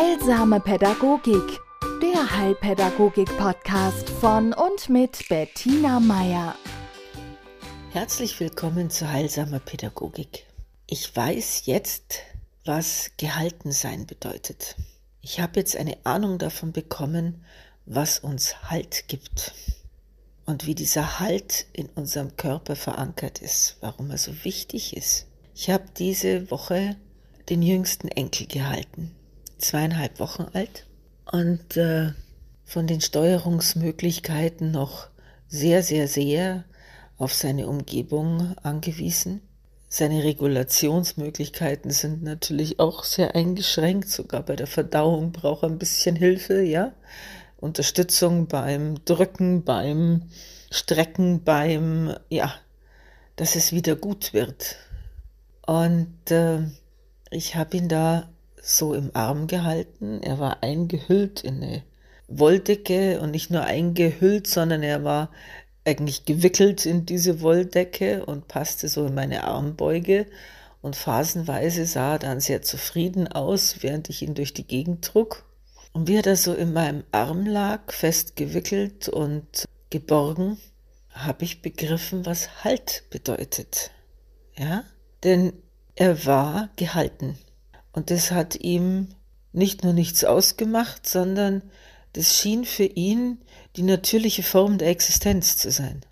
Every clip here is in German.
Heilsame Pädagogik, der Heilpädagogik-Podcast von und mit Bettina Meier. Herzlich willkommen zu Heilsamer Pädagogik. Ich weiß jetzt, was gehalten sein bedeutet. Ich habe jetzt eine Ahnung davon bekommen, was uns Halt gibt und wie dieser Halt in unserem Körper verankert ist, warum er so wichtig ist. Ich habe diese Woche den jüngsten Enkel gehalten, zweieinhalb Wochen alt und äh, von den Steuerungsmöglichkeiten noch sehr, sehr, sehr auf seine Umgebung angewiesen. Seine Regulationsmöglichkeiten sind natürlich auch sehr eingeschränkt, sogar bei der Verdauung braucht er ein bisschen Hilfe, ja. Unterstützung beim Drücken, beim Strecken, beim, ja, dass es wieder gut wird. Und äh, ich habe ihn da so im Arm gehalten. Er war eingehüllt in eine Wolldecke und nicht nur eingehüllt, sondern er war eigentlich gewickelt in diese Wolldecke und passte so in meine Armbeuge. Und phasenweise sah er dann sehr zufrieden aus, während ich ihn durch die Gegend trug. Und wie er da so in meinem Arm lag, fest gewickelt und geborgen, habe ich begriffen, was Halt bedeutet. Ja? Denn er war gehalten. Und das hat ihm nicht nur nichts ausgemacht, sondern das schien für ihn die natürliche Form der Existenz zu sein.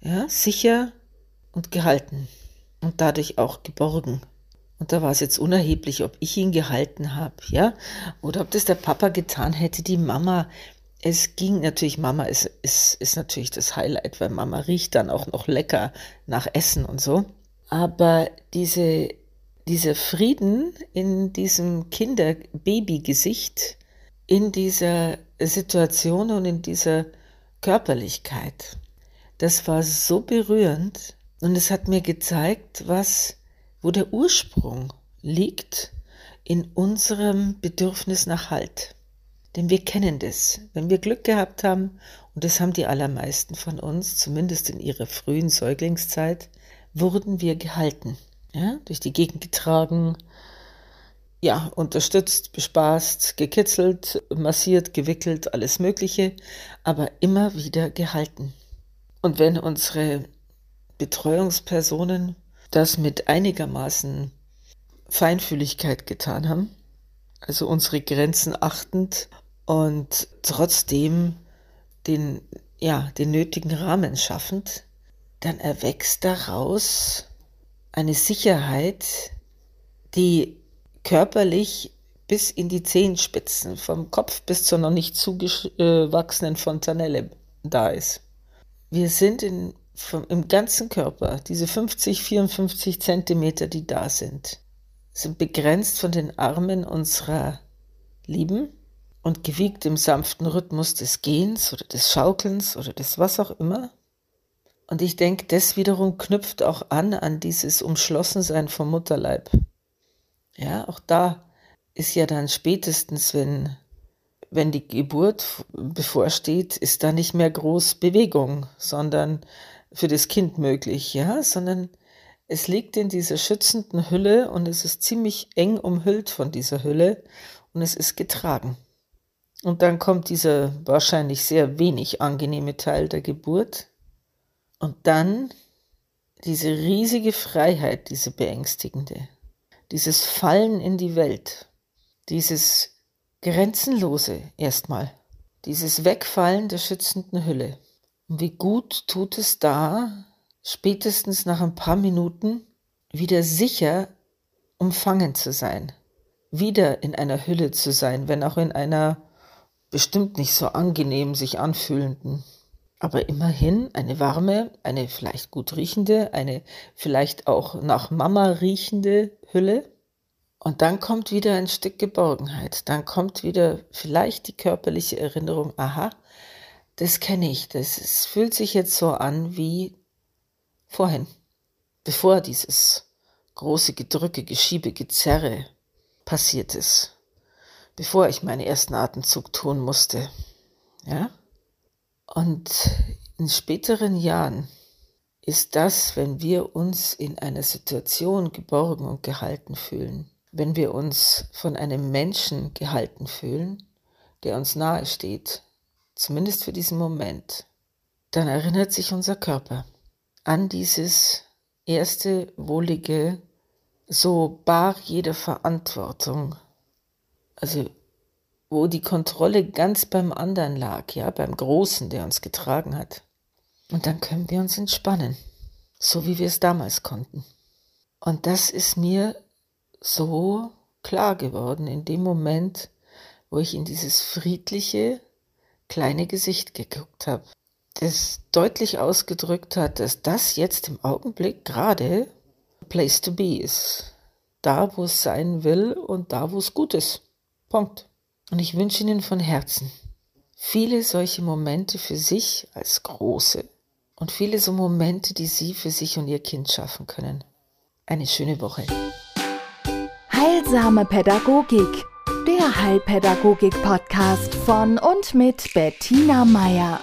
Ja, sicher und gehalten und dadurch auch geborgen. Und da war es jetzt unerheblich, ob ich ihn gehalten habe, ja, oder ob das der Papa getan hätte, die Mama. Es ging natürlich, Mama ist, ist, ist natürlich das Highlight, weil Mama riecht dann auch noch lecker nach Essen und so. Aber diese dieser Frieden in diesem Kinder-Baby-Gesicht, in dieser Situation und in dieser Körperlichkeit, das war so berührend und es hat mir gezeigt, was, wo der Ursprung liegt in unserem Bedürfnis nach Halt. Denn wir kennen das. Wenn wir Glück gehabt haben, und das haben die allermeisten von uns, zumindest in ihrer frühen Säuglingszeit, wurden wir gehalten ja, durch die Gegend getragen, ja, unterstützt, bespaßt, gekitzelt, massiert, gewickelt, alles Mögliche, aber immer wieder gehalten. Und wenn unsere Betreuungspersonen das mit einigermaßen Feinfühligkeit getan haben, also unsere Grenzen achtend und trotzdem den, ja, den nötigen Rahmen schaffend, dann erwächst daraus eine Sicherheit, die körperlich bis in die Zehenspitzen, vom Kopf bis zur noch nicht zugewachsenen Fontanelle da ist. Wir sind in, vom, im ganzen Körper, diese 50, 54 Zentimeter, die da sind, sind begrenzt von den Armen unserer Lieben und gewiegt im sanften Rhythmus des Gehens oder des Schaukelns oder des was auch immer. Und ich denke, das wiederum knüpft auch an an dieses Umschlossensein vom Mutterleib. Ja, auch da ist ja dann spätestens, wenn, wenn die Geburt bevorsteht, ist da nicht mehr groß Bewegung, sondern für das Kind möglich, ja, sondern es liegt in dieser schützenden Hülle und es ist ziemlich eng umhüllt von dieser Hülle und es ist getragen. Und dann kommt dieser wahrscheinlich sehr wenig angenehme Teil der Geburt, und dann diese riesige Freiheit, diese beängstigende, dieses Fallen in die Welt, dieses Grenzenlose erstmal, dieses Wegfallen der schützenden Hülle. Und wie gut tut es da, spätestens nach ein paar Minuten wieder sicher umfangen zu sein, wieder in einer Hülle zu sein, wenn auch in einer bestimmt nicht so angenehm sich anfühlenden aber immerhin eine warme, eine vielleicht gut riechende, eine vielleicht auch nach Mama riechende Hülle. Und dann kommt wieder ein Stück Geborgenheit. Dann kommt wieder vielleicht die körperliche Erinnerung, aha, das kenne ich. Das es fühlt sich jetzt so an wie vorhin, bevor dieses große Gedrücke, Geschiebe, Gezerre passiert ist, bevor ich meinen ersten Atemzug tun musste. Ja? Und in späteren Jahren ist das, wenn wir uns in einer Situation geborgen und gehalten fühlen, wenn wir uns von einem Menschen gehalten fühlen, der uns nahe steht, zumindest für diesen Moment, dann erinnert sich unser Körper an dieses erste wohlige, so bar jeder Verantwortung, also wo die Kontrolle ganz beim anderen lag, ja, beim Großen, der uns getragen hat. Und dann können wir uns entspannen, so wie wir es damals konnten. Und das ist mir so klar geworden in dem Moment, wo ich in dieses friedliche, kleine Gesicht geguckt habe, das deutlich ausgedrückt hat, dass das jetzt im Augenblick gerade place to be ist. Da, wo es sein will und da, wo es gut ist. Punkt. Und ich wünsche Ihnen von Herzen viele solche Momente für sich als große und viele so Momente, die Sie für sich und Ihr Kind schaffen können. Eine schöne Woche. Heilsame Pädagogik, der Heilpädagogik-Podcast von und mit Bettina Meier.